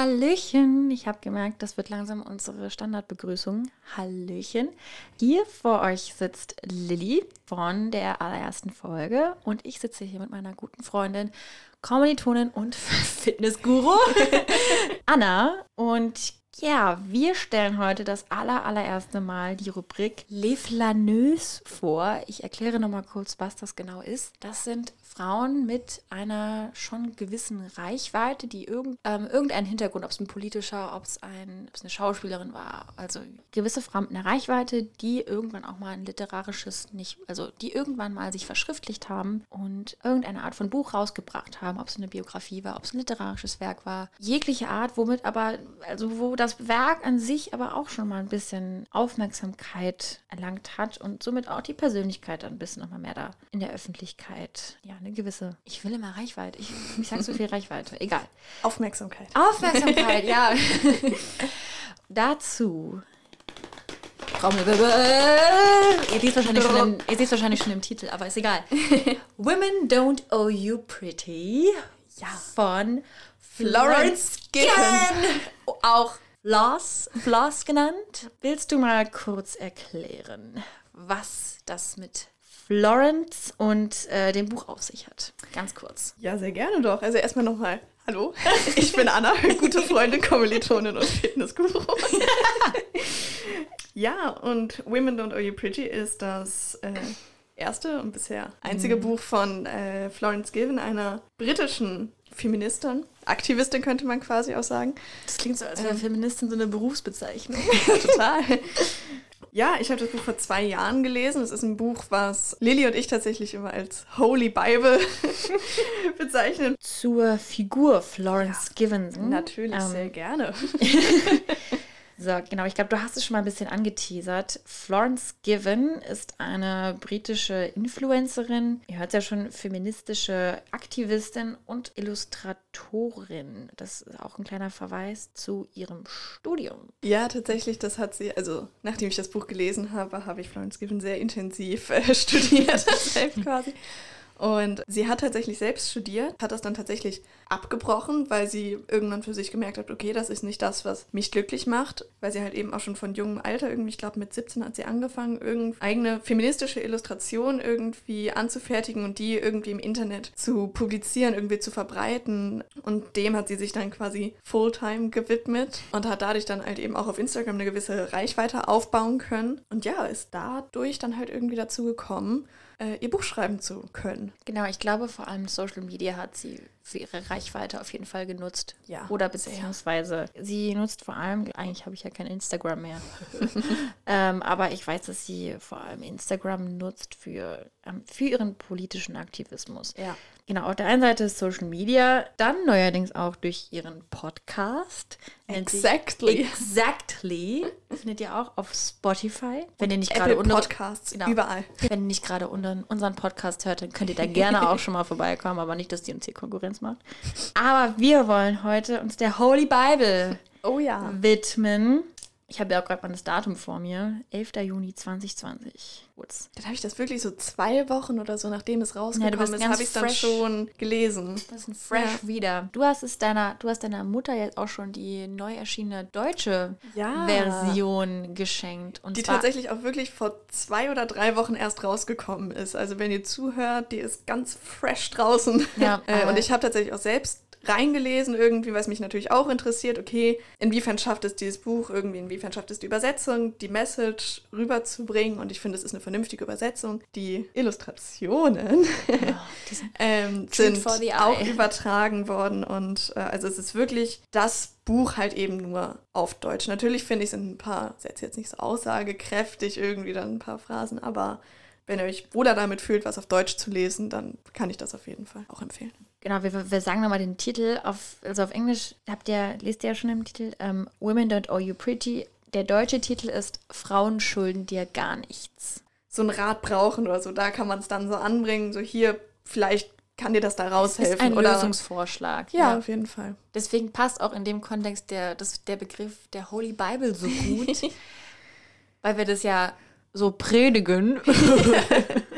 Hallöchen. Ich habe gemerkt, das wird langsam unsere Standardbegrüßung. Hallöchen. Hier vor euch sitzt Lilly von der allerersten Folge und ich sitze hier mit meiner guten Freundin, Kommilitonin und Fitnessguru Anna. Und ja, wir stellen heute das aller, allererste Mal die Rubrik Les Flaneuses vor. Ich erkläre nochmal kurz, was das genau ist. Das sind Frauen mit einer schon gewissen Reichweite, die irgend, ähm, irgendeinen Hintergrund, ob es ein politischer, ob es, ein, eine Schauspielerin war, also gewisse Frauen mit einer Reichweite, die irgendwann auch mal ein literarisches, nicht, also die irgendwann mal sich verschriftlicht haben und irgendeine Art von Buch rausgebracht haben, ob es eine Biografie war, ob es ein literarisches Werk war, jegliche Art, womit aber, also wo das Werk an sich aber auch schon mal ein bisschen Aufmerksamkeit erlangt hat und somit auch die Persönlichkeit ein bisschen nochmal mehr da in der Öffentlichkeit ja, eine gewisse, ich will immer Reichweite. Ich, ich sage so viel Reichweite. Egal. Aufmerksamkeit. Aufmerksamkeit, ja. Dazu. Trommelwirbel. Ihr seht wahrscheinlich schon im, ihr seht wahrscheinlich schon im Titel, aber ist egal. Women Don't Owe You Pretty. Ja. Von Florence Given. Auch Floss, Floss genannt. Willst du mal kurz erklären, was das mit Florence und äh, dem Buch auf sich hat. Ganz kurz. Ja, sehr gerne doch. Also erstmal nochmal, hallo, ich bin Anna, gute Freundin, Kommilitonin und Fitnessguru. ja, und Women Don't Owe You Pretty ist das äh, erste und bisher einzige mhm. Buch von äh, Florence Given, einer britischen Feministin, Aktivistin könnte man quasi auch sagen. Das klingt so, als wäre ähm, Feministin so eine Berufsbezeichnung. Total. Ja, ich habe das Buch vor zwei Jahren gelesen. Es ist ein Buch, was Lilly und ich tatsächlich immer als Holy Bible bezeichnen. Zur Figur Florence ja, Given. Natürlich, ähm, sehr gerne. So, genau, ich glaube, du hast es schon mal ein bisschen angeteasert. Florence Given ist eine britische Influencerin. Ihr hört es ja schon, feministische Aktivistin und Illustratorin. Das ist auch ein kleiner Verweis zu ihrem Studium. Ja, tatsächlich, das hat sie, also nachdem ich das Buch gelesen habe, habe ich Florence Given sehr intensiv äh, studiert, selbst quasi. Und sie hat tatsächlich selbst studiert, hat das dann tatsächlich abgebrochen, weil sie irgendwann für sich gemerkt hat, okay, das ist nicht das, was mich glücklich macht, weil sie halt eben auch schon von jungem Alter irgendwie, ich glaube mit 17 hat sie angefangen, irgendeine eigene feministische Illustration irgendwie anzufertigen und die irgendwie im Internet zu publizieren, irgendwie zu verbreiten. Und dem hat sie sich dann quasi Fulltime gewidmet und hat dadurch dann halt eben auch auf Instagram eine gewisse Reichweite aufbauen können. Und ja, ist dadurch dann halt irgendwie dazu gekommen, äh, ihr Buch schreiben zu können. Genau, ich glaube vor allem Social Media hat sie für ihre Reichweite auf jeden Fall genutzt. Ja. Oder beziehungsweise sie nutzt vor allem, eigentlich habe ich ja kein Instagram mehr, ähm, aber ich weiß, dass sie vor allem Instagram nutzt für, ähm, für ihren politischen Aktivismus. Ja. Genau, auf der einen Seite ist Social Media, dann neuerdings auch durch ihren Podcast. Exactly. Exactly. Findet ihr auch auf Spotify. Wenn ihr nicht gerade unter Podcasts genau, überall. Wenn ihr nicht gerade unseren Podcast hört, dann könnt ihr da gerne auch schon mal vorbeikommen, aber nicht, dass die uns hier Konkurrenz macht. Aber wir wollen heute uns der Holy Bible oh ja. widmen. Ich habe ja auch gerade mal das Datum vor mir. 11. Juni 2020. What's? Dann habe ich das wirklich so zwei Wochen oder so, nachdem es rausgekommen ja, ist, habe ich es dann schon gelesen. Das ist ein fresh ja. wieder. Du hast es deiner, du hast deiner Mutter jetzt auch schon die neu erschienene deutsche ja. Version geschenkt. Und die tatsächlich auch wirklich vor zwei oder drei Wochen erst rausgekommen ist. Also wenn ihr zuhört, die ist ganz fresh draußen. Ja, äh, und ich habe tatsächlich auch selbst reingelesen irgendwie, was mich natürlich auch interessiert. Okay, inwiefern schafft es dieses Buch irgendwie, inwiefern schafft es die Übersetzung, die Message rüberzubringen? Und ich finde, es ist eine vernünftige Übersetzung. Die Illustrationen oh, ähm, sind auch übertragen worden und äh, also es ist wirklich das Buch halt eben nur auf Deutsch. Natürlich finde ich, sind ein paar Sätze jetzt nicht so aussagekräftig, irgendwie dann ein paar Phrasen, aber wenn ihr euch wohler damit fühlt, was auf Deutsch zu lesen, dann kann ich das auf jeden Fall auch empfehlen. Genau, wir, wir sagen nochmal den Titel. Auf, also auf Englisch habt ihr, lest ihr ja schon im Titel, ähm, Women Don't Owe You Pretty. Der deutsche Titel ist Frauen schulden dir gar nichts. So ein Rat brauchen oder so, da kann man es dann so anbringen, so hier, vielleicht kann dir das da raushelfen. Ist ein oder Lösungsvorschlag. Ja, ja, auf jeden Fall. Deswegen passt auch in dem Kontext der, das, der Begriff der Holy Bible so gut, weil wir das ja so predigen.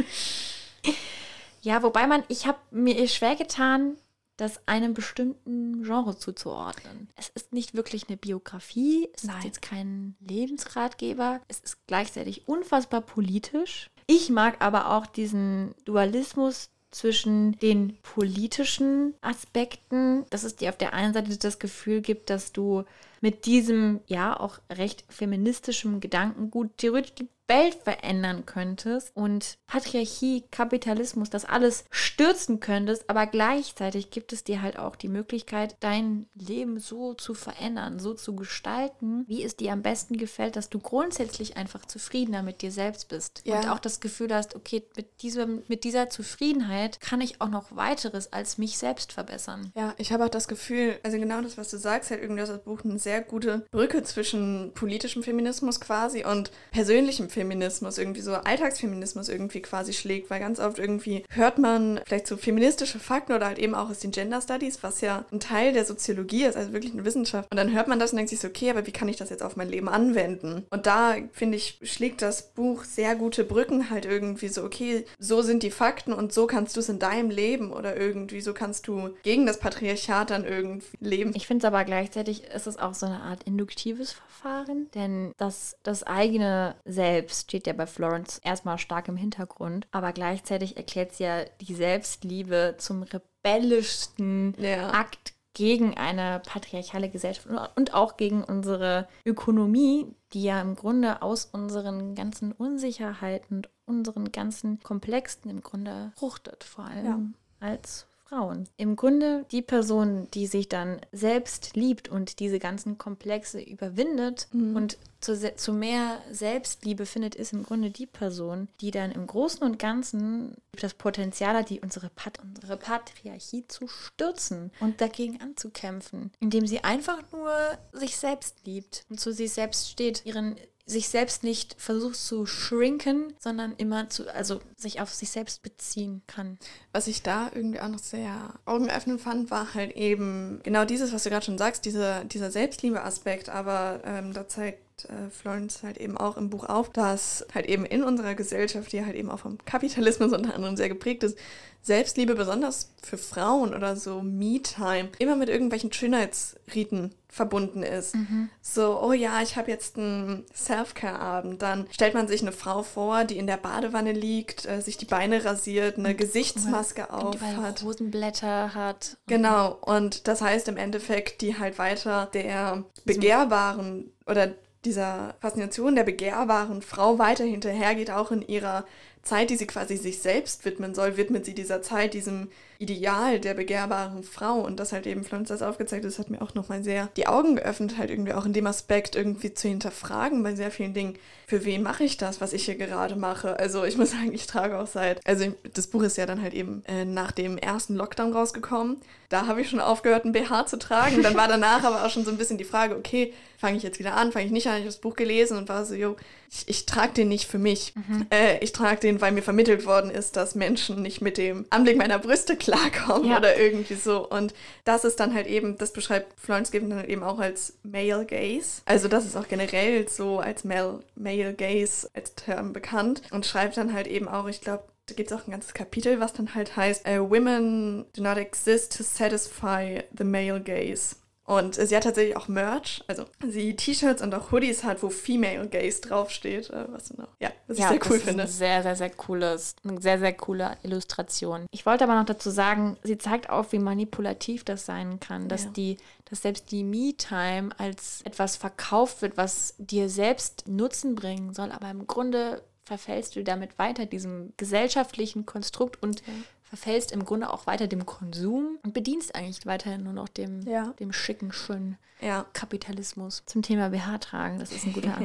Ja, wobei man, ich habe mir schwer getan, das einem bestimmten Genre zuzuordnen. Es ist nicht wirklich eine Biografie, es Nein. ist jetzt kein Lebensratgeber, es ist gleichzeitig unfassbar politisch. Ich mag aber auch diesen Dualismus zwischen den politischen Aspekten, dass es dir auf der einen Seite das Gefühl gibt, dass du mit diesem ja auch recht feministischen Gedankengut theoretisch Welt verändern könntest und Patriarchie, Kapitalismus, das alles stürzen könntest, aber gleichzeitig gibt es dir halt auch die Möglichkeit, dein Leben so zu verändern, so zu gestalten, wie es dir am besten gefällt, dass du grundsätzlich einfach zufriedener mit dir selbst bist Ja. und auch das Gefühl hast, okay, mit, diesem, mit dieser Zufriedenheit kann ich auch noch weiteres als mich selbst verbessern. Ja, ich habe auch das Gefühl, also genau das, was du sagst, halt irgendwie, das Buch eine sehr gute Brücke zwischen politischem Feminismus quasi und persönlichem Feminismus, irgendwie so Alltagsfeminismus irgendwie quasi schlägt, weil ganz oft irgendwie hört man vielleicht so feministische Fakten oder halt eben auch aus den Gender Studies, was ja ein Teil der Soziologie ist, also wirklich eine Wissenschaft. Und dann hört man das und denkt sich so, okay, aber wie kann ich das jetzt auf mein Leben anwenden? Und da, finde ich, schlägt das Buch sehr gute Brücken halt irgendwie so, okay, so sind die Fakten und so kannst du es in deinem Leben oder irgendwie so kannst du gegen das Patriarchat dann irgendwie leben. Ich finde es aber gleichzeitig ist es auch so eine Art induktives Verfahren, denn das, das eigene Selbst steht ja bei Florence erstmal stark im Hintergrund, aber gleichzeitig erklärt sie ja die Selbstliebe zum rebellischsten Ja. Akt gegen eine patriarchale Gesellschaft und- und auch gegen unsere Ökonomie, die ja im Grunde aus unseren ganzen Unsicherheiten und unseren ganzen Komplexen im Grunde fruchtet, vor allem als Frauen. Im Grunde die Person, die sich dann selbst liebt und diese ganzen Komplexe überwindet und zu, zu mehr Selbstliebe findet, ist im Grunde die Person, die dann im Großen und Ganzen das Potenzial hat, die unsere, Pat unsere Patriarchie zu stürzen und dagegen anzukämpfen, indem sie einfach nur sich selbst liebt und zu sich selbst steht, ihren sich selbst nicht versucht zu shrinken, sondern immer zu, also sich auf sich selbst beziehen kann. Was ich da irgendwie auch noch sehr augenöffnend fand, war halt eben genau dieses, was du gerade schon sagst, dieser, dieser Selbstliebe-Aspekt. Aber ähm, da zeigt äh, Florence halt eben auch im Buch auf, dass halt eben in unserer Gesellschaft, die halt eben auch vom Kapitalismus unter anderem sehr geprägt ist, Selbstliebe besonders für Frauen oder so Me-Time immer mit irgendwelchen Schönheitsriten verbunden ist. So, oh ja, ich habe jetzt einen Self-Care-Abend. Dann stellt man sich eine Frau vor, die in der Badewanne liegt, äh, sich die Beine rasiert, eine Gesichtsmaske auf hat. Rosenblätter hat. Genau, und das heißt im Endeffekt, die halt weiter der begehrbaren oder dieser Faszination der begehrbaren Frau weiter hinterhergeht, auch in ihrer Zeit, die sie quasi sich selbst widmen soll, widmet sie dieser Zeit diesem Ideal der begehrbaren Frau. Und das halt eben das aufgezeigt ist, hat mir auch nochmal sehr die Augen geöffnet, halt irgendwie auch in dem Aspekt irgendwie zu hinterfragen bei sehr vielen Dingen. Für wen mache ich das, was ich hier gerade mache? Also ich muss sagen, ich trage auch seit, also das Buch ist ja dann halt eben äh, nach dem ersten Lockdown rausgekommen. Da habe ich schon aufgehört, ein BH zu tragen. Dann war danach aber auch schon so ein bisschen die Frage, okay, fange ich jetzt wieder an, fange ich nicht an? Ich habe das Buch gelesen und war so, jo, ich, ich trage den nicht für mich. Äh, ich trage den, weil mir vermittelt worden ist, dass Menschen nicht mit dem Anblick meiner Brüste klarkommen Ja. oder irgendwie so. Und das ist dann halt eben, das beschreibt Florence Given dann halt eben auch als Male Gaze. Also das ist auch generell so als Male, Male Gaze als Term bekannt und schreibt dann halt eben auch, ich glaube, da gibt es auch ein ganzes Kapitel, was dann halt heißt, äh, Women do not exist to satisfy the male gaze. Und äh, sie hat tatsächlich auch Merch, also sie T-Shirts und auch Hoodies hat, wo Female Gaze draufsteht, äh, was, noch, ja, was ich sehr das cool ist finde. Ein sehr, sehr, sehr cooles, eine sehr, sehr coole Illustration. Ich wollte aber noch dazu sagen, sie zeigt auf, wie manipulativ das sein kann, dass Ja. die, dass selbst die Me-Time als etwas verkauft wird, was dir selbst Nutzen bringen soll, aber im Grunde verfällst du damit weiter diesem gesellschaftlichen Konstrukt und verfällst im Grunde auch weiter dem Konsum und bedienst eigentlich weiterhin nur noch dem, Ja. dem schicken, schönen Ja, Kapitalismus. Zum Thema BH tragen, das ist ein guter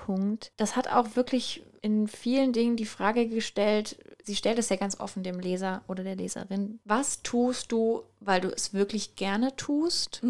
Anknüpfpunkt. Das hat auch wirklich in vielen Dingen die Frage gestellt, sie stellt es ja ganz offen dem Leser oder der Leserin, was tust du, weil du es wirklich gerne tust?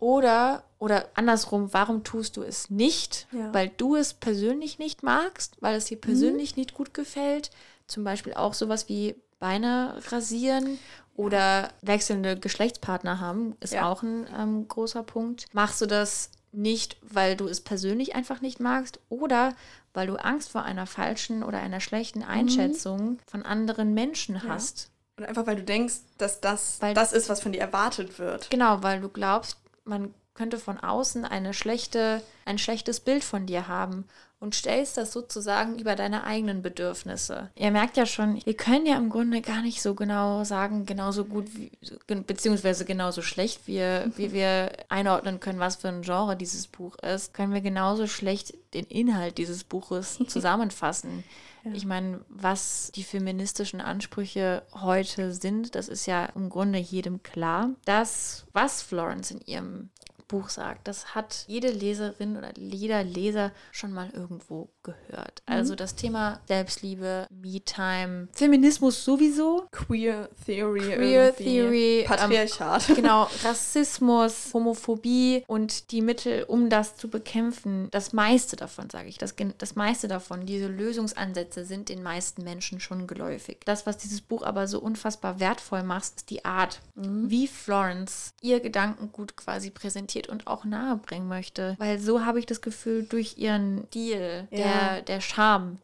Oder, oder andersrum, warum tust du es nicht, Ja. weil du es persönlich nicht magst, weil es dir persönlich nicht gut gefällt? Zum Beispiel auch sowas wie Beine rasieren oder wechselnde Geschlechtspartner haben, ist Ja. auch ein ähm, großer Punkt. Machst du das nicht, weil du es persönlich einfach nicht magst oder weil du Angst vor einer falschen oder einer schlechten Einschätzung von anderen Menschen hast? Und einfach weil du denkst, dass das Weil- das ist, was von dir erwartet wird. Genau, weil du glaubst, man könnte von außen eine schlechte, ein schlechtes Bild von dir haben und stellst das sozusagen über deine eigenen Bedürfnisse. Ihr merkt ja schon, wir können ja im Grunde gar nicht so genau sagen, genauso gut wie, beziehungsweise genauso schlecht, wie, wie wir einordnen können, was für ein Genre dieses Buch ist, können wir genauso schlecht den Inhalt dieses Buches zusammenfassen. Ich meine, was die feministischen Ansprüche heute sind, das ist ja im Grunde jedem klar. Das, was Florence in ihrem Buch sagt, das hat jede Leserin oder jeder Leser schon mal irgendwo gehört. Also das Thema Selbstliebe, Me-Time, Feminismus sowieso, Queer Theory. Queer irgendwie. Theory, ähm, Patriarchat. genau, Rassismus, Homophobie und die Mittel, um das zu bekämpfen. Das meiste davon, sage ich, das, das meiste davon, diese Lösungsansätze sind den meisten Menschen schon geläufig. Das, was dieses Buch aber so unfassbar wertvoll macht, ist die Art, wie Florence ihr Gedankengut quasi präsentiert und auch nahebringen möchte. Weil so habe ich das Gefühl, durch ihren Stil, Ja. der, der Charme,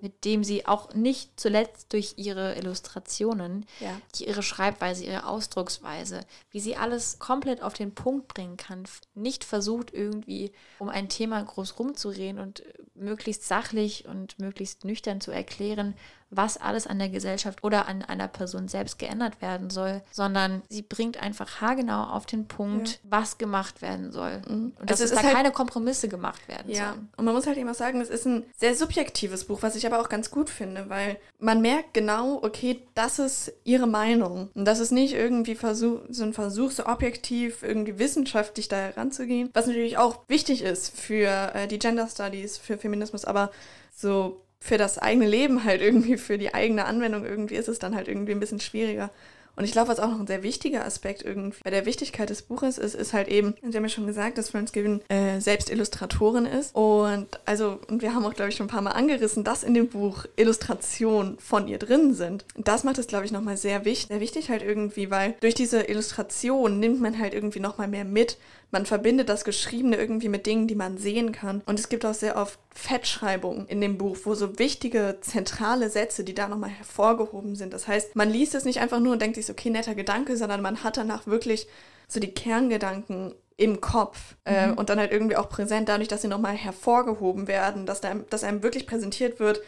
mit dem sie auch nicht zuletzt durch ihre Illustrationen, Ja. ihre Schreibweise, ihre Ausdrucksweise, wie sie alles komplett auf den Punkt bringen kann, nicht versucht irgendwie um ein Thema groß rumzureden und möglichst sachlich und möglichst nüchtern zu erklären, was alles an der Gesellschaft oder an einer Person selbst geändert werden soll, sondern sie bringt einfach haargenau auf den Punkt, was gemacht werden soll. Und dass Also es es da halt- keine Kompromisse gemacht werden Ja, sollen. und man muss halt immer sagen, es ist ein sehr subjektives Buch, was ich aber auch ganz gut finde, weil man merkt genau, okay, das ist ihre Meinung. Und das ist nicht irgendwie Versuch, so ein Versuch, so objektiv, irgendwie wissenschaftlich da heranzugehen, was natürlich auch wichtig ist für äh, die Gender Studies, für Feminismus, aber so für das eigene Leben halt irgendwie, für die eigene Anwendung irgendwie ist es dann halt irgendwie ein bisschen schwieriger. Und ich glaube, was auch noch ein sehr wichtiger Aspekt irgendwie bei der Wichtigkeit des Buches ist, ist halt eben, Sie haben ja schon gesagt, dass Florence Given äh, selbst Illustratorin ist. Und also, und wir haben auch, glaube ich, schon ein paar Mal angerissen, dass in dem Buch Illustrationen von ihr drin sind. Und das macht es, glaube ich, nochmal sehr wichtig, sehr wichtig halt irgendwie, weil durch diese Illustration nimmt man halt irgendwie nochmal mehr mit. Man verbindet das Geschriebene irgendwie mit Dingen, die man sehen kann. Und es gibt auch sehr oft Fettschreibungen in dem Buch, wo so wichtige zentrale Sätze, die da nochmal hervorgehoben sind. Das heißt, man liest es nicht einfach nur und denkt sich, okay, netter Gedanke, sondern man hat danach wirklich so die Kerngedanken im Kopf äh, und dann halt irgendwie auch präsent, dadurch, dass sie nochmal hervorgehoben werden, dass, da, dass einem wirklich präsentiert wird,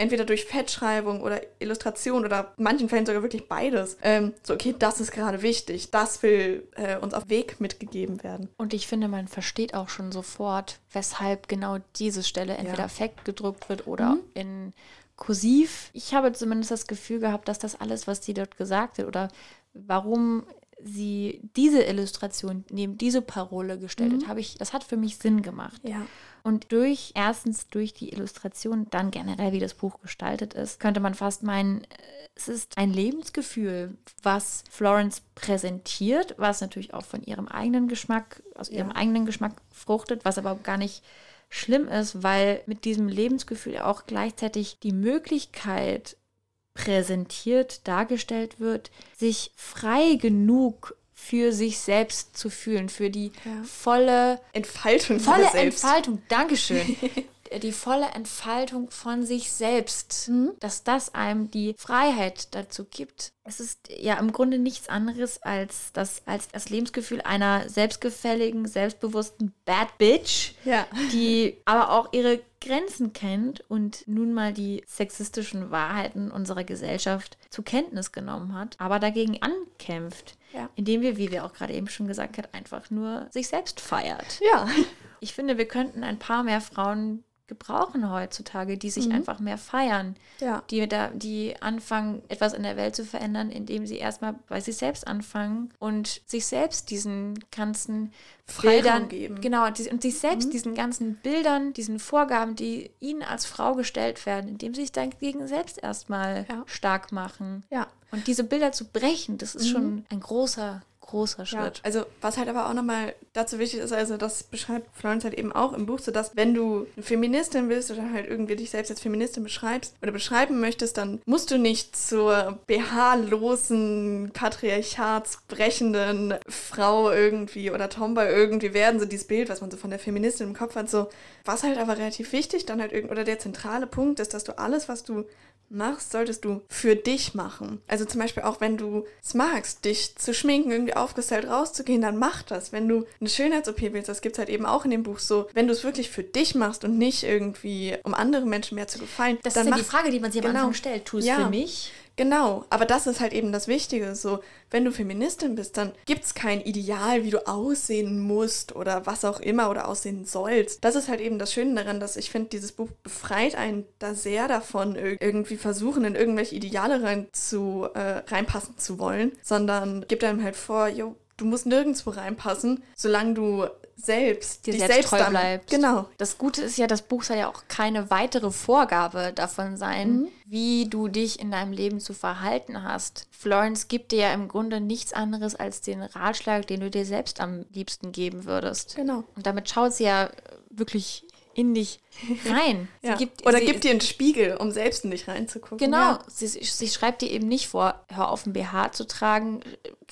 entweder durch Fettschreibung oder Illustration oder manchen Fällen sogar wirklich beides. Ähm, so, okay, das ist gerade wichtig, das will äh, uns auf Weg mitgegeben werden. Und ich finde, man versteht auch schon sofort, weshalb genau diese Stelle entweder Ja. fett gedruckt wird oder in kursiv. Ich habe zumindest das Gefühl gehabt, dass das alles, was sie dort gesagt hat oder warum sie diese Illustration neben diese Parole gestellt hat, habe ich, das hat für mich Sinn gemacht. Ja. Und durch, erstens durch die Illustration, dann generell, wie das Buch gestaltet ist, könnte man fast meinen, es ist ein Lebensgefühl, was Florence präsentiert, was natürlich auch von ihrem eigenen Geschmack, aus ihrem Ja. eigenen Geschmack fruchtet, was aber gar nicht schlimm ist, weil mit diesem Lebensgefühl auch gleichzeitig die Möglichkeit präsentiert, dargestellt wird, sich frei genug für sich selbst zu fühlen, für die Ja. volle Entfaltung volle. Entfaltung, Dankeschön. die volle Entfaltung von sich selbst, Mhm. dass das einem die Freiheit dazu gibt. Es ist ja im Grunde nichts anderes als das, als das Lebensgefühl einer selbstgefälligen, selbstbewussten Bad Bitch, Ja. die aber auch ihre Grenzen kennt und nun mal die sexistischen Wahrheiten unserer Gesellschaft zur Kenntnis genommen hat, aber dagegen ankämpft, Ja. indem wir, wie wir auch gerade eben schon gesagt haben, einfach nur sich selbst feiert. Ja. Ich finde, wir könnten ein paar mehr Frauen gebrauchen heutzutage, die sich einfach mehr feiern, Ja. die, da, die anfangen, etwas in der Welt zu verändern, indem sie erstmal bei sich selbst anfangen und sich selbst diesen ganzen Freiraum Bildern geben. Genau, die, und sich selbst diesen ganzen Bildern, diesen Vorgaben, die ihnen als Frau gestellt werden, indem sie sich dagegen selbst erstmal Ja. stark machen. Ja. Und diese Bilder zu brechen, das ist schon ein großer, großer Ja, Schritt. also was halt aber auch nochmal dazu wichtig ist, also das beschreibt Florence halt eben auch im Buch, so dass wenn du eine Feministin bist oder halt irgendwie dich selbst als Feministin beschreibst oder beschreiben möchtest, dann musst du nicht zur BH-losen, patriarchatsbrechenden Frau irgendwie oder Tomboy irgendwie werden, so dieses Bild, was man so von der Feministin im Kopf hat, so was halt aber relativ wichtig dann halt irgend oder der zentrale Punkt ist, dass du alles, was du machst, solltest du für dich machen. Also zum Beispiel auch, wenn du es magst, dich zu schminken, irgendwie aufgestellt rauszugehen, dann mach das. Wenn du eine Schönheits-OP willst, das gibt es halt eben auch in dem Buch so, wenn du es wirklich für dich machst und nicht irgendwie, um anderen Menschen mehr zu gefallen. Das dann ist ja die Frage, die man sich am genau. Anfang stellt. Tu es Ja. für mich? Genau, aber das ist halt eben das Wichtige. So, wenn du Feministin bist, dann gibt es kein Ideal, wie du aussehen musst oder was auch immer oder aussehen sollst. Das ist halt eben das Schöne daran, dass ich finde, dieses Buch befreit einen da sehr davon, ir- irgendwie versuchen, in irgendwelche Ideale rein zu, äh, reinpassen zu wollen, sondern gibt einem halt vor, jo, du musst nirgendwo reinpassen, solange du selbst Dir dich selbst treu dann- bleibst. Genau. Das Gute ist ja, das Buch soll ja auch keine weitere Vorgabe davon sein, wie du dich in deinem Leben zu verhalten hast. Florence gibt dir ja im Grunde nichts anderes als den Ratschlag, den du dir selbst am liebsten geben würdest. Genau. Und damit schaut sie ja wirklich in dich rein. Ja. gibt- Oder sie- gib dir einen Spiegel, um selbst in dich reinzugucken. Genau, Ja. sie, sie schreibt dir eben nicht vor, hör auf, ein BH zu tragen,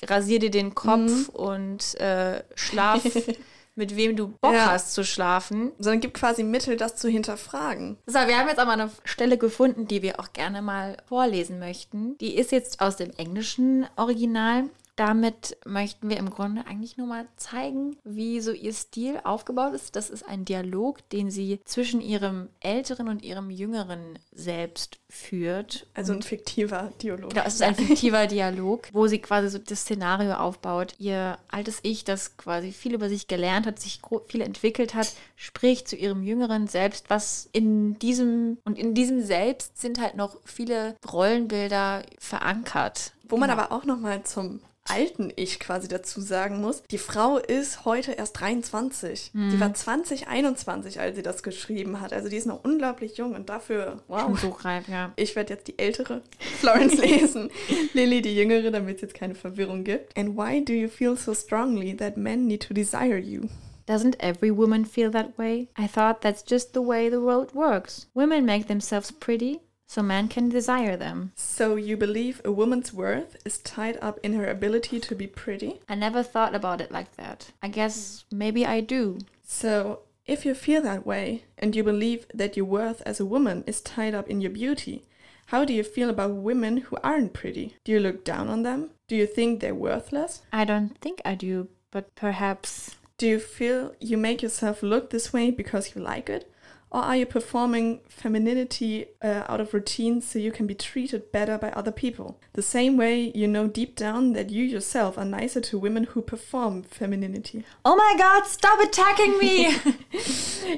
rasier dir den Kopf und äh, schlaf mit wem du Bock Ja. hast zu schlafen. sondern gibt quasi Mittel, das zu hinterfragen. So, wir haben jetzt aber eine Stelle gefunden, die wir auch gerne mal vorlesen möchten. Die ist jetzt aus dem englischen Original. Damit möchten wir im Grunde eigentlich nur mal zeigen, wie so ihr Stil aufgebaut ist. Das ist ein Dialog, den sie zwischen ihrem älteren und ihrem jüngeren Selbst führt. Also ein fiktiver Dialog. Genau, es ist ein fiktiver Dialog, wo sie quasi so das Szenario aufbaut. Ihr altes Ich, das quasi viel über sich gelernt hat, sich viel entwickelt hat, spricht zu ihrem jüngeren Selbst, was in diesem und in diesem Selbst sind halt noch viele Rollenbilder verankert. Wo man Genau. aber auch nochmal zum alten Ich quasi dazu sagen muss, die Frau ist heute erst 23. Mhm. Die war 2021, als sie das geschrieben hat. Also die ist noch unglaublich jung und dafür, schon wow. so reif, ja. Ich werde jetzt die ältere Florence lesen, Lily die jüngere, damit es jetzt keine Verwirrung gibt. And why do you feel so strongly that men need to desire you? Doesn't every woman feel that way? I thought that's just the way the world works. Women make themselves pretty, so men can desire them. So you believe a woman's worth is tied up in her ability to be pretty? I never thought about it like that. I guess maybe I do. So, if you feel that way and you believe that your worth as a woman is tied up in your beauty, how do you feel about women who aren't pretty? Do you look down on them? Do you think they're worthless? I don't think I do, but perhaps. Do you feel you make yourself look this way because you like it? Or are you performing femininity uh, out of routine so you can be treated better by other people? The same way you know deep down that you yourself are nicer to women who perform femininity. Oh my god, stop attacking me!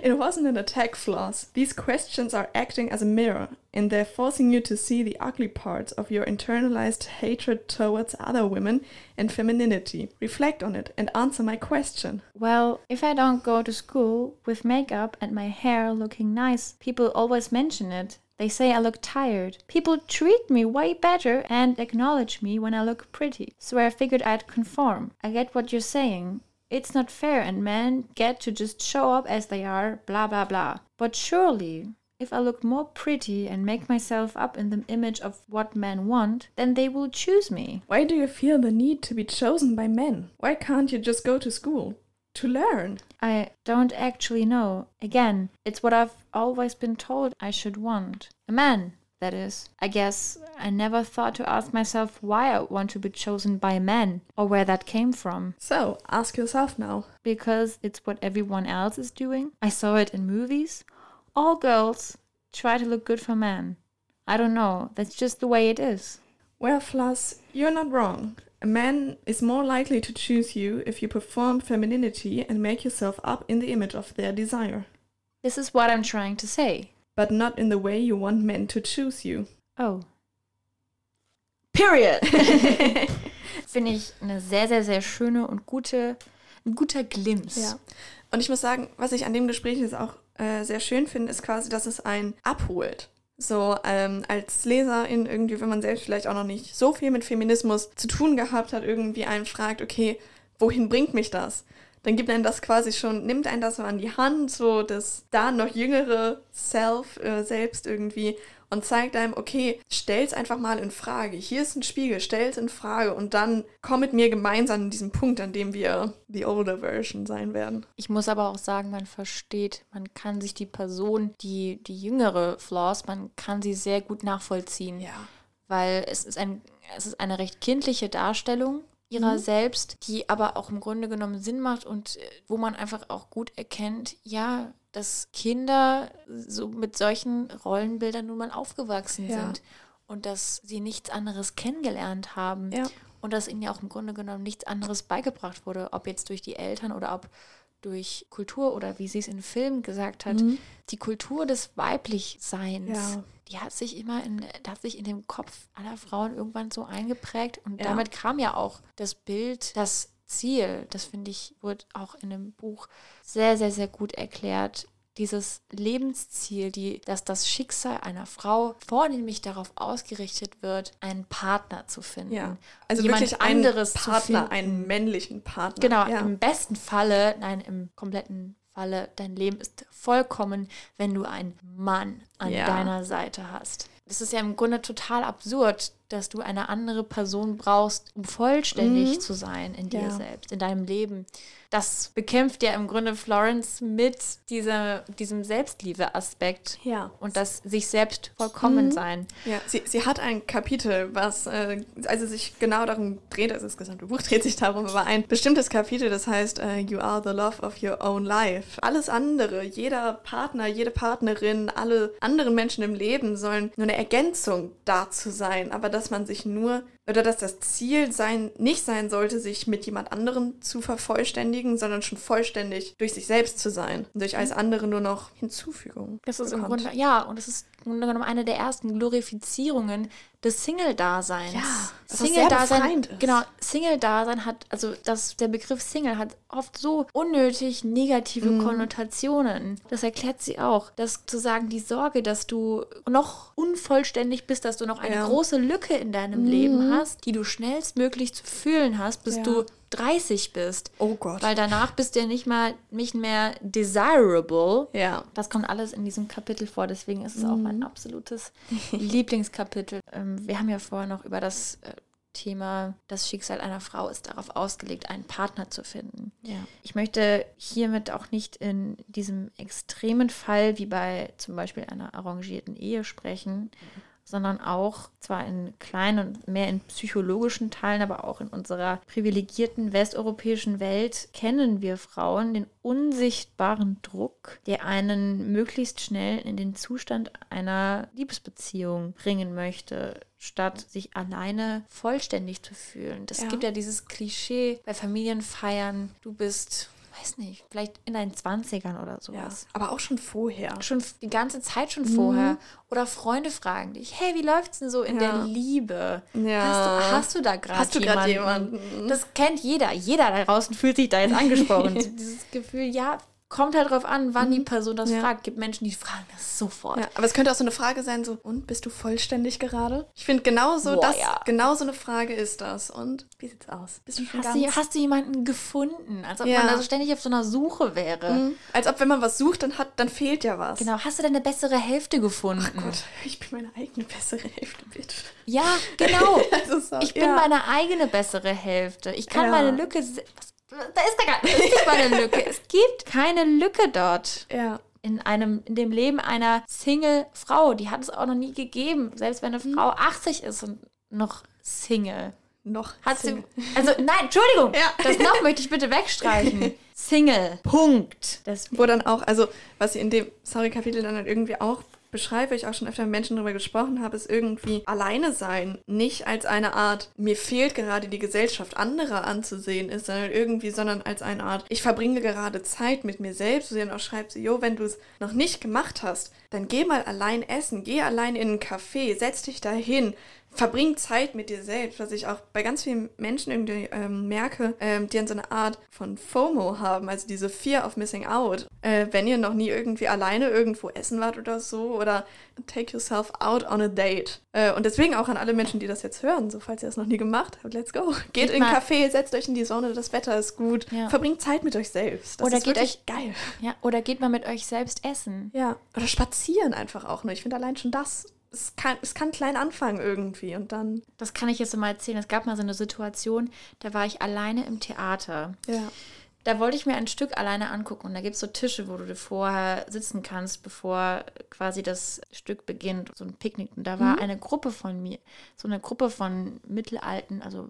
It wasn't an attack, Floss. These questions are acting as a mirror, and they're forcing you to see the ugly parts of your internalized hatred towards other women and femininity. Reflect on it and answer my question. well, if I don't go to school with makeup and my hair looking nice, people always mention it. They say I look tired. People treat me way better and acknowledge me when I look pretty. So I figured I'd conform. I get what you're saying. It's not fair, and men get to just show up as they are, blah blah blah. But surely, if I look more pretty and make myself up in the image of what men want, then they will choose me. Why do you feel the need to be chosen by men? Why can't you just go to school? To learn. I don't actually know. Again, it's what I've always been told I should want. A man, that is. I guess I never thought to ask myself why I want to be chosen by men or where that came from. So, ask yourself now. Because it's what everyone else is doing. I saw it in movies. All girls try to look good for men. I don't know. That's just the way it is. Well, Floss, you're not wrong. A man is more likely to choose you if you perform femininity and make yourself up in the image of their desire, This is what I'm trying to say. but not in the way you want men to choose you. Oh. Period. Finde ich eine sehr, sehr, sehr schöne und gute, ein guter Glimps. Ja. Und ich muss sagen, was ich an dem Gespräch jetzt auch äh, sehr schön finde, ist quasi, dass es einen abholt. So ähm, als Leserin irgendwie, wenn man selbst vielleicht auch noch nicht so viel mit Feminismus zu tun gehabt hat, irgendwie einen fragt, okay, wohin bringt mich das? dann gibt einen das quasi schon, nimmt einen das so an die Hand, so das da noch jüngere Self äh, selbst irgendwie und zeigt einem, okay, stell's einfach mal in Frage. Hier ist ein Spiegel, stell's in Frage und dann komm mit mir gemeinsam an diesem Punkt, an dem wir die older Version sein werden. Ich muss aber auch sagen, man versteht, man kann sich die Person, die, die jüngere Flaws, man kann sie sehr gut nachvollziehen. Ja. Weil es ist, ein, es ist eine recht kindliche Darstellung ihrer Mhm. selbst, die aber auch im Grunde genommen Sinn macht und äh, wo man einfach auch gut erkennt, ja, dass Kinder so mit solchen Rollenbildern nun mal aufgewachsen Ja. sind und dass sie nichts anderes kennengelernt haben Ja. und dass ihnen ja auch im Grunde genommen nichts anderes beigebracht wurde, ob jetzt durch die Eltern oder ob durch Kultur oder wie sie es in Filmen gesagt hat, die Kultur des Weiblichseins, Ja. die hat sich immer in, hat sich in dem Kopf aller Frauen irgendwann so eingeprägt und Ja. damit kam ja auch das Bild, das Ziel, das finde ich, wurde auch in dem Buch sehr, sehr, sehr gut erklärt. Dieses Lebensziel, die, dass das Schicksal einer Frau vornehmlich darauf ausgerichtet wird, einen Partner zu finden. Ja. Also Jemand wirklich einen anderes Partner, einen männlichen Partner. Genau, Ja. im besten Falle, nein, im kompletten Falle, dein Leben ist vollkommen, wenn du einen Mann an Ja. deiner Seite hast. Das ist ja im Grunde total absurd, dass du eine andere Person brauchst, um vollständig zu sein in dir Mhm. Ja. selbst, in deinem Leben. Das bekämpft ja im Grunde Florence mit dieser, diesem Selbstliebe-Aspekt Ja. und das sich selbst vollkommen Mhm. sein. Ja, sie, sie hat ein Kapitel, was äh, also sich genau darum dreht, also das gesamte Buch dreht sich darum, aber ein bestimmtes Kapitel, das heißt äh, You are the love of your own life. Alles andere, jeder Partner, jede Partnerin, alle anderen Menschen im Leben sollen nur eine Ergänzung dazu sein, aber dass man sich nur oder dass das Ziel sein nicht sein sollte, sich mit jemand anderem zu vervollständigen, sondern schon vollständig durch sich selbst zu sein und durch alles andere nur noch Hinzufügung. Das ist im bekommt. Grunde, ja, und es ist im Grunde genommen eine der ersten Glorifizierungen des Single-Daseins. Ja, ist. Genau, Single-Dasein hat, also das, der Begriff Single hat oft so unnötig negative Mhm. Konnotationen. Das erklärt sie auch. Dass zu sagen, die Sorge, dass du noch unvollständig bist, dass du noch eine Ja. Große Lücke in deinem Leben hast, die du schnellstmöglich zu fühlen hast, bis Ja. du 30 bist. Oh Gott. Weil danach bist du ja nicht mal nicht mehr desirable. Ja. Das kommt alles in diesem Kapitel vor, deswegen ist es auch Mhm. mein absolutes Lieblingskapitel. Ähm, wir haben ja vorher noch über das äh, Thema, das Schicksal einer Frau ist darauf ausgelegt, einen Partner zu finden. Ja. Ich möchte hiermit auch nicht in diesem extremen Fall wie bei zum Beispiel einer arrangierten Ehe sprechen, sondern auch zwar in kleinen und mehr in psychologischen Teilen, aber auch in unserer privilegierten westeuropäischen Welt kennen wir Frauen den unsichtbaren Druck, der einen möglichst schnell in den Zustand einer Liebesbeziehung bringen möchte, statt sich alleine vollständig zu fühlen. Das Ja. gibt ja dieses Klischee bei Familienfeiern, du bist, weiß nicht, vielleicht in deinen 20ern oder Ja, sowas. aber auch schon vorher. Schon die ganze Zeit schon Mhm. vorher. Oder Freunde fragen dich, hey, wie läuft's denn so in Ja. der Liebe? Ja. Hast, du, hast du da gerade jemanden? jemanden? Das kennt jeder. Jeder da draußen fühlt sich da jetzt angesprochen. Dieses Gefühl, ja, kommt halt drauf an, wann die Person das Mhm. Ja. fragt. Gibt Menschen, die fragen das sofort. Ja, aber es könnte auch so eine Frage sein, so, und bist du vollständig gerade? Ich finde, genau so, Boah, das, ja. genau so eine Frage ist das. Und wie sieht's aus? Bist du schon Hast ganz... du, hast du jemanden gefunden? Als ob man also ständig auf so einer Suche wäre. Mhm. Als ob, wenn man was sucht, dann, hat, dann fehlt ja was. Genau, hast du deine bessere Hälfte gefunden? Gott, ich bin meine eigene bessere Hälfte, bitte. Ja, genau. Also so, Ich bin meine eigene bessere Hälfte. Ich kann meine Lücke. Was, da ist da gar nicht meine Lücke. Es gibt keine Lücke dort. Ja. In, einem, in dem Leben einer Single-Frau. Die hat es auch noch nie gegeben. Selbst wenn eine Mhm. Frau 80 ist und noch Single. Noch. Hat sie. Single. Also, nein, Entschuldigung. Ja. Das noch möchte ich bitte wegstreichen. Single. Punkt. Das, Wo dann auch, also was sie in dem Sorry-Kapitel dann halt irgendwie auch beschreibe, ich auch schon öfter mit Menschen darüber gesprochen habe, ist irgendwie alleine sein nicht als eine Art, mir fehlt gerade die Gesellschaft anderer anzusehen ist, sondern irgendwie, sondern als eine Art, ich verbringe gerade Zeit mit mir selbst. Und dann auch schreibt sie, jo, wenn du es noch nicht gemacht hast, dann geh mal allein essen, geh allein in einen Café, setz dich dahin, verbring Zeit mit dir selbst, was ich auch bei ganz vielen Menschen irgendwie ähm, merke, ähm, die dann so eine Art von FOMO haben, also diese Fear of Missing Out. Äh, wenn ihr noch nie irgendwie alleine irgendwo essen wart oder so oder take yourself out on a date. Äh, und deswegen auch an alle Menschen, die das jetzt hören, so falls ihr das noch nie gemacht habt, let's go. Geht, in einen Café, setzt euch in die Sonne, das Wetter ist gut, ja. verbringt Zeit mit euch selbst. Das oder ist geht euch geil. Ja, oder geht mal mit euch selbst essen. Ja, oder spazieren einfach auch nur. Ich finde allein schon das es kann, es kann klein anfangen irgendwie und dann. Das kann ich jetzt mal erzählen. Es gab mal so eine Situation, da war ich alleine im Theater. Ja. Da wollte ich mir ein Stück alleine angucken und da gibt es so Tische, wo du vorher sitzen kannst, bevor quasi das Stück beginnt, so ein Picknick. Und da war mhm. eine Gruppe von mir, so eine Gruppe von mittelalten, also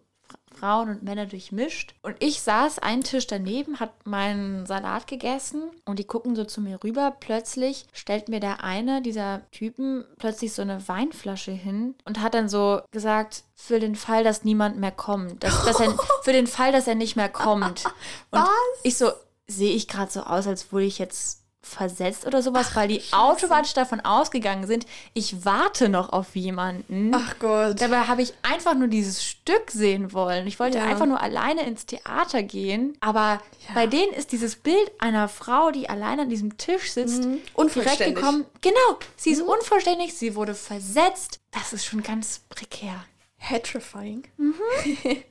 Frauen und Männer durchmischt. Und ich saß einen Tisch daneben, hat meinen Salat gegessen und die gucken so zu mir rüber. Plötzlich stellt mir der eine dieser Typen plötzlich so eine Weinflasche hin und hat dann so gesagt, für den Fall, dass niemand mehr kommt. Dass, dass er, für den Fall, dass er nicht mehr kommt. Und Was? ich so, sehe ich gerade so aus, als würde ich jetzt versetzt oder sowas, Ach, weil die Scheiße. automatisch davon ausgegangen sind, ich warte noch auf jemanden. Ach Gott. Dabei habe ich einfach nur dieses Stück sehen wollen. Ich wollte ja. einfach nur alleine ins Theater gehen. Aber ja. bei denen ist dieses Bild einer Frau, die alleine an diesem Tisch sitzt, mhm. direkt gekommen. Genau, sie ist mhm. unvollständig, sie wurde versetzt. Das ist schon ganz prekär. Petrifying. Mhm.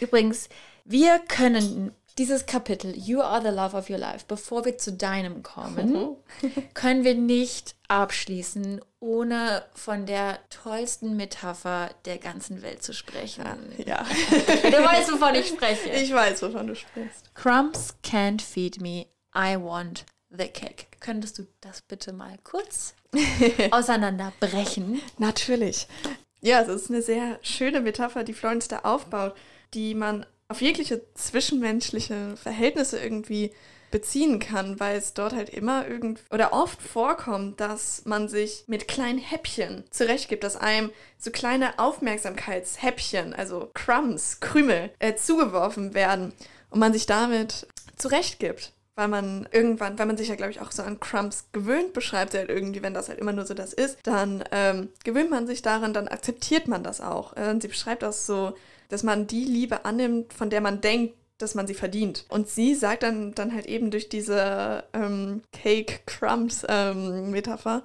Übrigens, wir können dieses Kapitel, You are the love of your life, bevor wir zu deinem kommen, können wir nicht abschließen, ohne von der tollsten Metapher der ganzen Welt zu sprechen. Ja. du weißt, wovon ich spreche. Ich weiß, wovon du sprichst. Crumbs can't feed me. I want the cake. Könntest du das bitte mal kurz auseinanderbrechen? Natürlich. Ja, es ist eine sehr schöne Metapher, die Florence da aufbaut, die man auf jegliche zwischenmenschliche Verhältnisse irgendwie beziehen kann, weil es dort halt immer irgendwie oder oft vorkommt, dass man sich mit kleinen Häppchen zurechtgibt, dass einem so kleine Aufmerksamkeitshäppchen, also Crumbs, Krümel, äh, zugeworfen werden und man sich damit zurechtgibt. Weil man irgendwann, weil man sich ja, glaube ich, auch so an Crumbs gewöhnt, beschreibt halt irgendwie, wenn das halt immer nur so das ist, dann ähm, gewöhnt man sich daran, dann akzeptiert man das auch. Äh, und sie beschreibt auch so, dass man die Liebe annimmt, von der man denkt, dass man sie verdient. Und sie sagt dann, dann halt eben durch diese ähm, Cake Crumbs ähm, Metapher,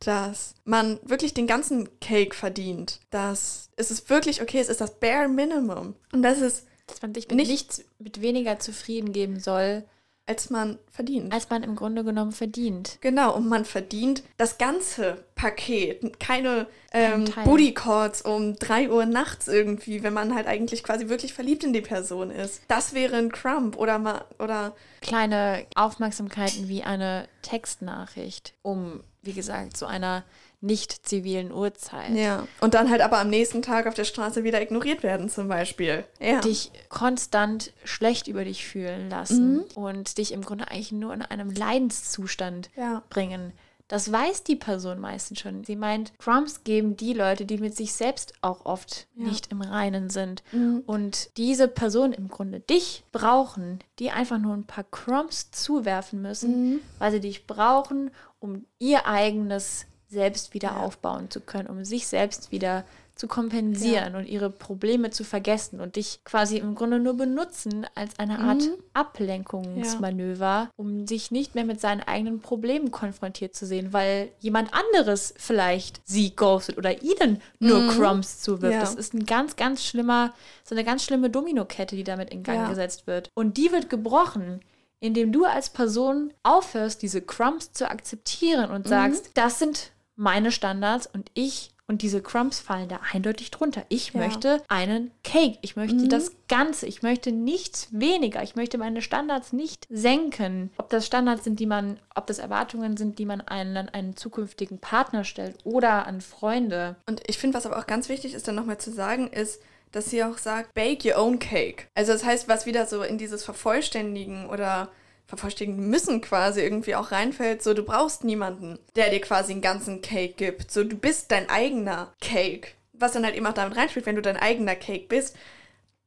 dass man wirklich den ganzen Cake verdient. Dass es ist wirklich okay, es ist das bare Minimum. Und das ist. Dass man sich mit nicht, nichts, mit weniger zufrieden geben soll, als man verdient. Als man im Grunde genommen verdient. Genau, und man verdient das ganze Paket. Keine ähm, Booty Calls um 3 Uhr nachts irgendwie, wenn man halt eigentlich quasi wirklich verliebt in die Person ist. Das wäre ein Crump oder mal oder kleine Aufmerksamkeiten wie eine Textnachricht, um wie gesagt zu einer nicht zivilen Uhrzeit. Ja. Und dann halt aber am nächsten Tag auf der Straße wieder ignoriert werden, zum Beispiel. Ja. Dich konstant schlecht über dich fühlen lassen mhm. und dich im Grunde eigentlich nur in einem Leidenszustand ja. bringen. Das weiß die Person meistens schon. Sie meint, Crumbs geben die Leute, die mit sich selbst auch oft ja. nicht im Reinen sind. Mhm. Und diese Person im Grunde dich brauchen, die einfach nur ein paar Crumbs zuwerfen müssen, mhm. weil sie dich brauchen, um ihr eigenes selbst wieder ja. aufbauen zu können, um sich selbst wieder zu kompensieren ja. und ihre Probleme zu vergessen und dich quasi im Grunde nur benutzen als eine Art mhm. Ablenkungsmanöver, ja. um sich nicht mehr mit seinen eigenen Problemen konfrontiert zu sehen, weil jemand anderes vielleicht sie ghostet oder ihnen nur mhm. Crumbs zuwirft. Ja. Das ist ein ganz, ganz schlimmer, so eine ganz schlimme Dominokette, die damit in Gang gesetzt wird. Und die wird gebrochen, indem du als Person aufhörst, diese Crumbs zu akzeptieren und mhm. sagst, das sind meine Standards und ich und diese Crumbs fallen da eindeutig drunter. Ich ja. möchte einen Cake. Ich möchte mhm. das Ganze. Ich möchte nichts weniger. Ich möchte meine Standards nicht senken. Ob das Standards sind, die man, ob das Erwartungen sind, die man einen, an einen zukünftigen Partner stellt oder an Freunde. Und ich finde, was aber auch ganz wichtig ist, dann nochmal zu sagen, ist, dass sie auch sagt, bake your own cake. Also das heißt, was wieder so in dieses Vervollständigen oder vervollständigen müssen quasi irgendwie auch reinfällt, so du brauchst niemanden, der dir quasi einen ganzen Cake gibt. So du bist dein eigener Cake. Was dann halt eben auch damit reinspielt, wenn du dein eigener Cake bist,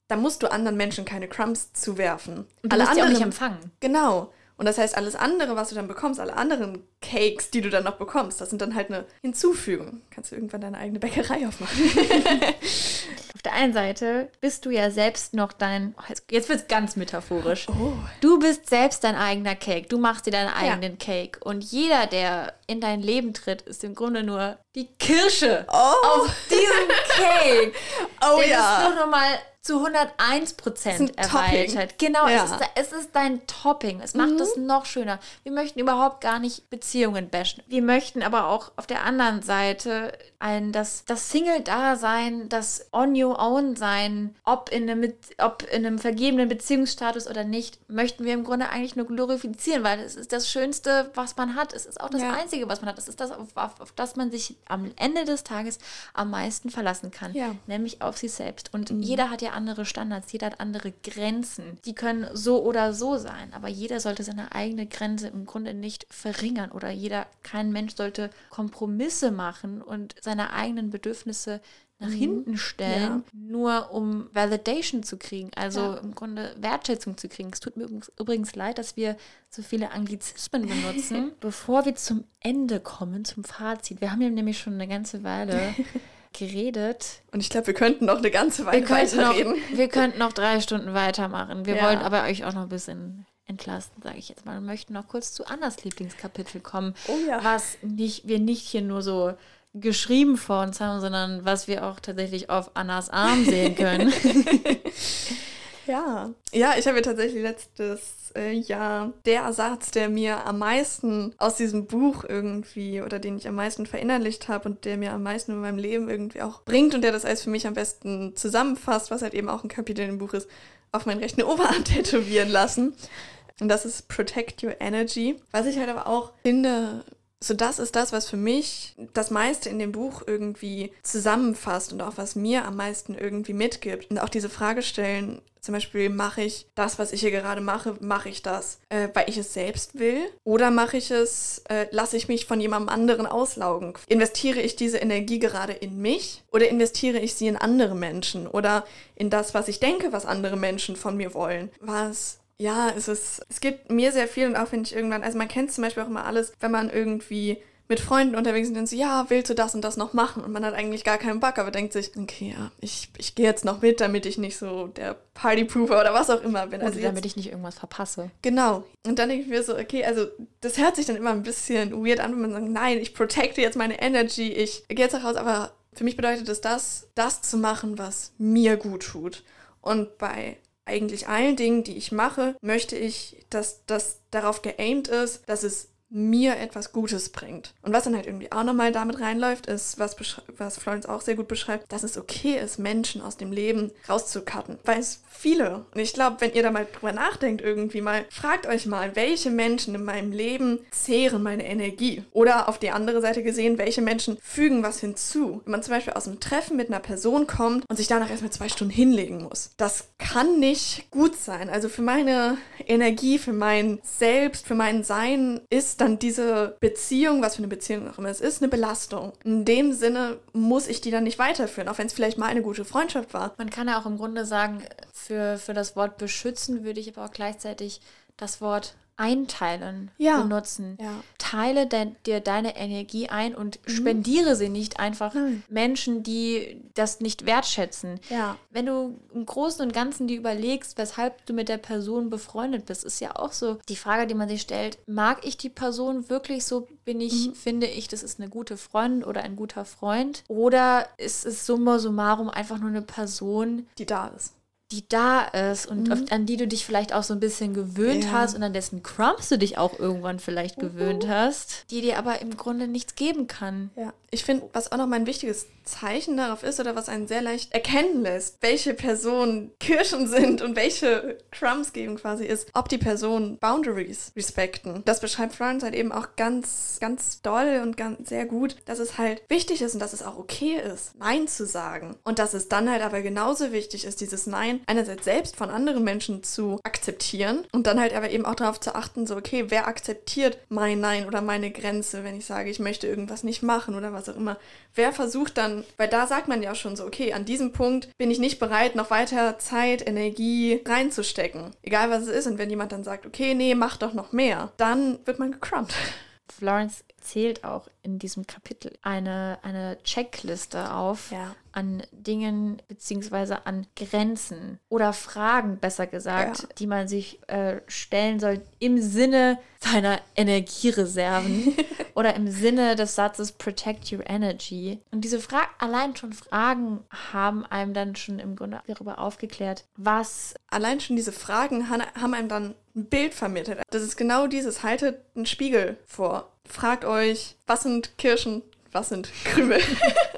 dann musst du anderen Menschen keine Crumbs zuwerfen. Und du alle musst anderen, die auch nicht empfangen. Genau. Und das heißt, alles andere, was du dann bekommst, alle anderen Cakes, die du dann noch bekommst, das sind dann halt eine Hinzufügung. Kannst du irgendwann deine eigene Bäckerei aufmachen. Auf der einen Seite bist du ja selbst noch dein, oh, jetzt wird es ganz metaphorisch. Oh. Du bist selbst dein eigener Cake. Du machst dir deinen eigenen Cake. Und jeder, der in dein Leben tritt, ist im Grunde nur die Kirsche Oh. auf diesem Cake. Oh Der ja. ist noch mal zu 101 Ist Prozent ein Topping. erweitert. Genau, Ja. es, ist, es ist dein Topping. Es macht es noch schöner. Wir möchten überhaupt gar nicht Beziehungen bashen. Wir möchten aber auch auf der anderen Seite ein, das, das Single-Dasein, das On-Your-Own-Sein, ob, in einem ob in einem vergebenen Beziehungsstatus oder nicht, möchten wir im Grunde eigentlich nur glorifizieren, weil es ist das Schönste, was man hat. Es ist auch das Ja. Einzige, was man hat. Es ist das, auf, auf, auf das man sich am Ende des Tages am meisten verlassen kann Ja. nämlich auf sich selbst. Und jeder hat ja andere Standards, jeder hat andere Grenzen. Die können so oder so sein, aber jeder sollte seine eigene Grenze im Grunde nicht verringern oder jeder, kein Mensch sollte Kompromisse machen und seine eigenen Bedürfnisse nach hinten stellen, nur um Validation zu kriegen, also Ja. im Grunde Wertschätzung zu kriegen. Es tut mir übrigens, leid, dass wir so viele Anglizismen benutzen. Bevor wir zum Ende kommen, zum Fazit, wir haben hier nämlich schon eine ganze Weile geredet. Und ich glaube, wir könnten noch eine ganze Wir Weile noch, weiterreden. wir könnten noch drei Stunden weitermachen. Wir Ja. wollen aber euch auch noch ein bisschen entlasten, sage ich jetzt mal. Und möchten noch kurz zu Annas Lieblingskapitel kommen. Oh ja. Was nicht, wir nicht hier nur so geschrieben vor uns haben, sondern was wir auch tatsächlich auf Annas Arm sehen können. Ja. Ja, ich habe tatsächlich letztes äh, Jahr der Satz, der mir am meisten aus diesem Buch irgendwie oder den ich am meisten verinnerlicht habe und der mir am meisten in meinem Leben irgendwie auch bringt und der das alles für mich am besten zusammenfasst, was halt eben auch ein Kapitel im Buch ist, auf meinen rechten Oberarm tätowieren lassen. Und das ist Protect Your Energy. Was ich halt aber auch finde, so das ist das, was für mich das meiste in dem Buch irgendwie zusammenfasst und auch was mir am meisten irgendwie mitgibt. Und auch diese Frage stellen, zum Beispiel, mache ich das, was ich hier gerade mache, mache ich das, äh, weil ich es selbst will? Oder mache ich es, äh, lasse ich mich von jemandem anderen auslaugen? Investiere ich diese Energie gerade in mich oder investiere ich sie in andere Menschen oder in das, was ich denke, was andere Menschen von mir wollen? Was ja, es ist, es gibt mir sehr viel und auch wenn ich irgendwann, also man kennt zum Beispiel auch immer alles, wenn man irgendwie mit Freunden unterwegs sind und so, ja, willst du das und das noch machen? Und man hat eigentlich gar keinen Bock, aber denkt sich, okay, ja, ich, ich gehe jetzt noch mit, damit ich nicht so der Partypooper oder was auch immer bin. Oder Also jetzt, damit ich nicht irgendwas verpasse. Genau. Und dann denke ich mir so, okay, also das hört sich dann immer ein bisschen weird an, wenn man sagt, nein, ich protecte jetzt meine Energy, ich gehe jetzt nach Hause, aber für mich bedeutet es das, das zu machen, was mir gut tut. Und bei eigentlich allen Dingen, die ich mache, möchte ich, dass das darauf geaimt ist, dass es mir etwas Gutes bringt. Und was dann halt irgendwie auch nochmal damit reinläuft, ist, was, was Florence auch sehr gut beschreibt, dass es okay ist, Menschen aus dem Leben rauszucutten. Weil es viele, und ich glaube, wenn ihr da mal drüber nachdenkt, irgendwie mal, fragt euch mal, welche Menschen in meinem Leben zehren meine Energie? Oder auf die andere Seite gesehen, welche Menschen fügen was hinzu? Wenn man zum Beispiel aus einem Treffen mit einer Person kommt und sich danach erstmal zwei Stunden hinlegen muss. Das kann nicht gut sein. Also für meine Energie, für mein Selbst, für mein Sein ist dann diese Beziehung, was für eine Beziehung auch immer es ist, eine Belastung. In dem Sinne muss ich die dann nicht weiterführen, auch wenn es vielleicht mal eine gute Freundschaft war. Man kann ja auch im Grunde sagen, für, für das Wort beschützen würde ich aber auch gleichzeitig das Wort einteilen Ja. benutzen. Ja. Teile de dir deine Energie ein und spendiere sie nicht einfach Nein. Menschen, die das nicht wertschätzen. Ja. Wenn du im Großen und Ganzen dir überlegst, weshalb du mit der Person befreundet bist, ist ja auch so die Frage, die man sich stellt, mag ich die Person wirklich so, bin ich, finde ich, das ist eine gute Freundin oder ein guter Freund? Oder ist es summa summarum einfach nur eine Person, Die da ist. Die da ist und auf, an die du dich vielleicht auch so ein bisschen gewöhnt Ja. hast und an dessen Crumbs du dich auch irgendwann vielleicht gewöhnt hast, die dir aber im Grunde nichts geben kann. Ja, ich finde, was auch noch mal ein wichtiges Zeichen darauf ist oder was einen sehr leicht erkennen lässt, welche Personen Kirschen sind und welche Crumbs geben quasi ist, ob die Personen Boundaries respekten. Das beschreibt Florence halt eben auch ganz, ganz doll und ganz sehr gut, dass es halt wichtig ist und dass es auch okay ist, Nein zu sagen. Und dass es dann halt aber genauso wichtig ist, dieses Nein einerseits selbst von anderen Menschen zu akzeptieren und dann halt aber eben auch darauf zu achten, so, okay, wer akzeptiert mein Nein oder meine Grenze, wenn ich sage, ich möchte irgendwas nicht machen oder was auch immer. Wer versucht dann, weil da sagt man ja schon so, okay, an diesem Punkt bin ich nicht bereit, noch weiter Zeit, Energie reinzustecken. Egal was es ist. Und wenn jemand dann sagt, okay, nee, mach doch noch mehr, dann wird man gecrumpt. Florence zählt auch in diesem Kapitel eine, eine Checkliste auf Ja. An Dingen beziehungsweise an Grenzen oder Fragen, besser gesagt, Ja. die man sich äh, stellen soll im Sinne seiner Energiereserven oder im Sinne des Satzes Protect Your Energy. Und diese Fragen, allein schon Fragen haben einem dann schon im Grunde darüber aufgeklärt, was Allein schon diese Fragen haben einem dann ein Bild vermittelt. Das ist genau dieses, haltet einen Spiegel vor. Fragt euch, was sind Kirschen, was sind Krümel?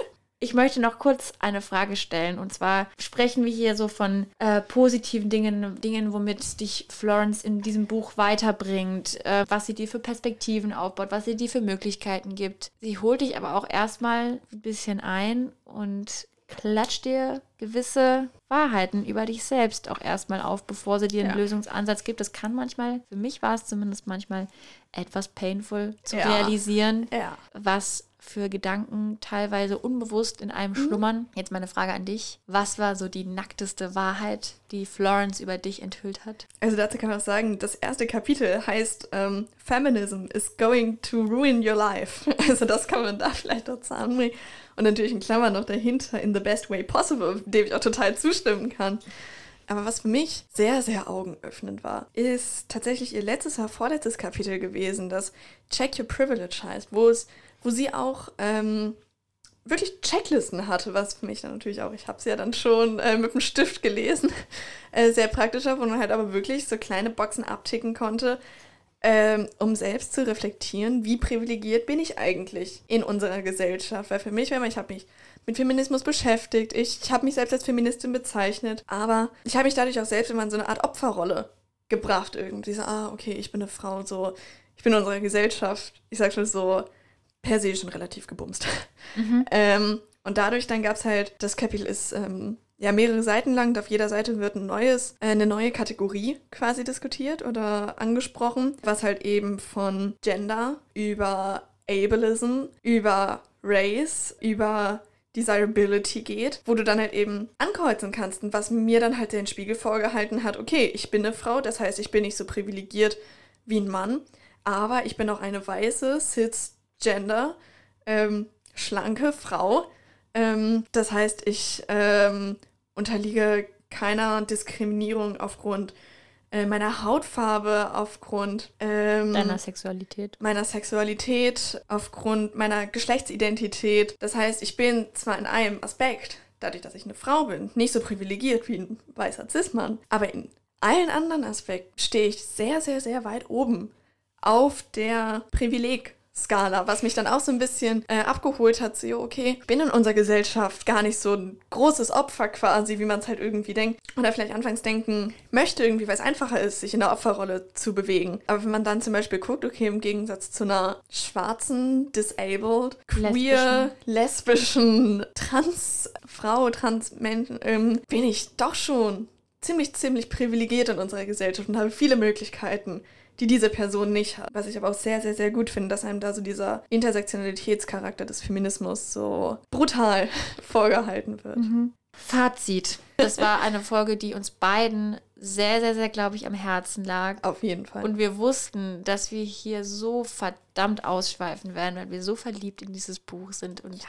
Ich möchte noch kurz eine Frage stellen. Und zwar sprechen wir hier so von äh, positiven Dingen, Dingen, womit dich Florence in diesem Buch weiterbringt, äh, was sie dir für Perspektiven aufbaut, was sie dir für Möglichkeiten gibt. Sie holt dich aber auch erstmal ein bisschen ein und klatscht dir gewisse Wahrheiten über dich selbst auch erstmal auf, bevor sie dir einen Ja. Lösungsansatz gibt. Das kann manchmal, für mich war es zumindest manchmal etwas painful zu Ja. realisieren Ja. was für Gedanken teilweise unbewusst in einem schlummern. Jetzt meine Frage an dich. Was war so die nackteste Wahrheit, die Florence über dich enthüllt hat? Also dazu kann man auch sagen, das erste Kapitel heißt ähm, Feminism is going to ruin your life. Also das kann man da vielleicht dazu anbringen. Und natürlich in Klammern noch dahinter, in the best way possible, dem ich auch total zustimmen kann. Aber was für mich sehr, sehr augenöffnend war, ist tatsächlich ihr letztes oder vorletztes Kapitel gewesen, das Check Your Privilege heißt, wo es, wo sie auch ähm, wirklich Checklisten hatte, was für mich dann natürlich auch, ich habe es ja dann schon äh, mit dem Stift gelesen, äh, sehr praktischer, wo man halt aber wirklich so kleine Boxen abticken konnte, ähm, um selbst zu reflektieren, wie privilegiert bin ich eigentlich in unserer Gesellschaft. Weil für mich, wenn man, ich habe mich mit Feminismus beschäftigt, ich, ich habe mich selbst als Feministin bezeichnet, aber ich habe mich dadurch auch selbst immer in so eine Art Opferrolle gebracht irgendwie. So, ah, okay, ich bin eine Frau, so, ich bin in unserer Gesellschaft, ich sag schon so, per se schon relativ gebumst. Ähm, und dadurch dann gab es halt, das Kapitel ist ähm, ja mehrere Seiten lang, und auf jeder Seite wird ein neues, äh, eine neue Kategorie quasi diskutiert oder angesprochen, was halt eben von Gender über Ableism, über Race, über Desirability geht, wo du dann halt eben ankreuzen kannst und was mir dann halt den Spiegel vorgehalten hat, okay, ich bin eine Frau, das heißt, ich bin nicht so privilegiert wie ein Mann, aber ich bin auch eine weiße, cisgender, ähm, schlanke Frau. Ähm, das heißt, ich ähm, unterliege keiner Diskriminierung aufgrund äh, meiner Hautfarbe, aufgrund ähm, Deiner Sexualität. meiner Sexualität, aufgrund meiner Geschlechtsidentität. Das heißt, ich bin zwar in einem Aspekt, dadurch, dass ich eine Frau bin, nicht so privilegiert wie ein weißer Cis-Mann, aber in allen anderen Aspekten stehe ich sehr, sehr, sehr weit oben auf der Privilegskala, was mich dann auch so ein bisschen äh, abgeholt hat, so, okay, ich bin in unserer Gesellschaft gar nicht so ein großes Opfer quasi, wie man es halt irgendwie denkt. Oder vielleicht anfangs denken möchte irgendwie, weil es einfacher ist, sich in der Opferrolle zu bewegen. Aber wenn man dann zum Beispiel guckt, okay, im Gegensatz zu einer schwarzen, disabled, queer, lesbischen, Transfrau, Transmenschen, ähm, bin ich doch schon ziemlich, ziemlich privilegiert in unserer Gesellschaft und habe viele Möglichkeiten, die diese Person nicht hat. Was ich aber auch sehr, sehr, sehr gut finde, dass einem da so dieser Intersektionalitätscharakter des Feminismus so brutal vorgehalten wird. Fazit. Das war eine Folge, die uns beiden sehr, sehr, sehr, glaube ich, am Herzen lag. Auf jeden Fall. Und wir wussten, dass wir hier so verdammt ausschweifen werden, weil wir so verliebt in dieses Buch sind. Und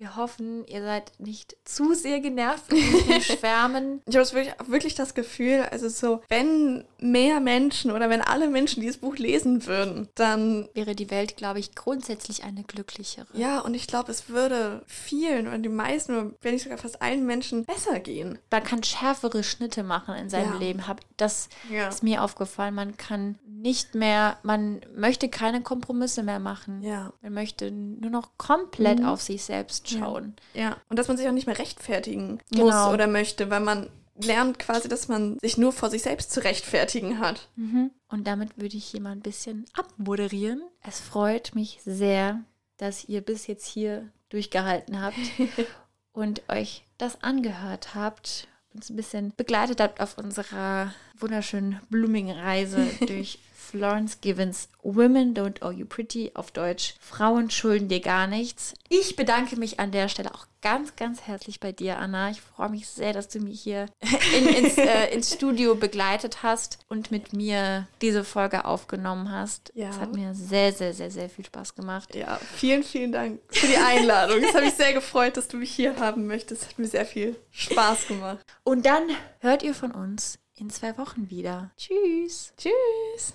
wir hoffen, ihr seid nicht zu sehr genervt von dem Schwärmen. Ich habe wirklich, wirklich das Gefühl, also so, wenn mehr Menschen oder wenn alle Menschen dieses Buch lesen würden, dann Wäre die Welt, glaube ich, grundsätzlich eine glücklichere. ja, und ich glaube, es würde vielen oder die meisten, oder wenn nicht sogar fast allen Menschen besser gehen. Man kann schärfere Schnitte machen in seinem Ja. Leben. Hab, das Ja. ist mir aufgefallen. Man kann nicht mehr, man möchte keine Kompromisse mehr machen. Ja. Man möchte nur noch komplett Mhm. auf sich selbst schauen. Ja, und dass man sich auch nicht mehr rechtfertigen Genau. muss oder möchte, weil man lernt quasi, dass man sich nur vor sich selbst zu rechtfertigen hat. Mhm. Und damit würde ich hier mal ein bisschen abmoderieren. Es freut mich sehr, dass ihr bis jetzt hier durchgehalten habt und euch das angehört habt, uns ein bisschen begleitet habt auf unserer wunderschönen blumigen Reise durch Florence Givens Women Don't Owe You Pretty auf Deutsch Frauen schulden dir gar nichts. Ich bedanke mich an der Stelle auch ganz, ganz herzlich bei dir, Anna. Ich freue mich sehr, dass du mich hier in, ins, äh, ins Studio begleitet hast und mit mir diese Folge aufgenommen hast. Ja. Es hat mir sehr, sehr, sehr, sehr viel Spaß gemacht. Ja, vielen, vielen Dank für die Einladung. Es hat mich sehr gefreut, dass du mich hier haben möchtest. Es hat mir sehr viel Spaß gemacht. Und dann hört ihr von uns in zwei Wochen wieder. Tschüss. Tschüss.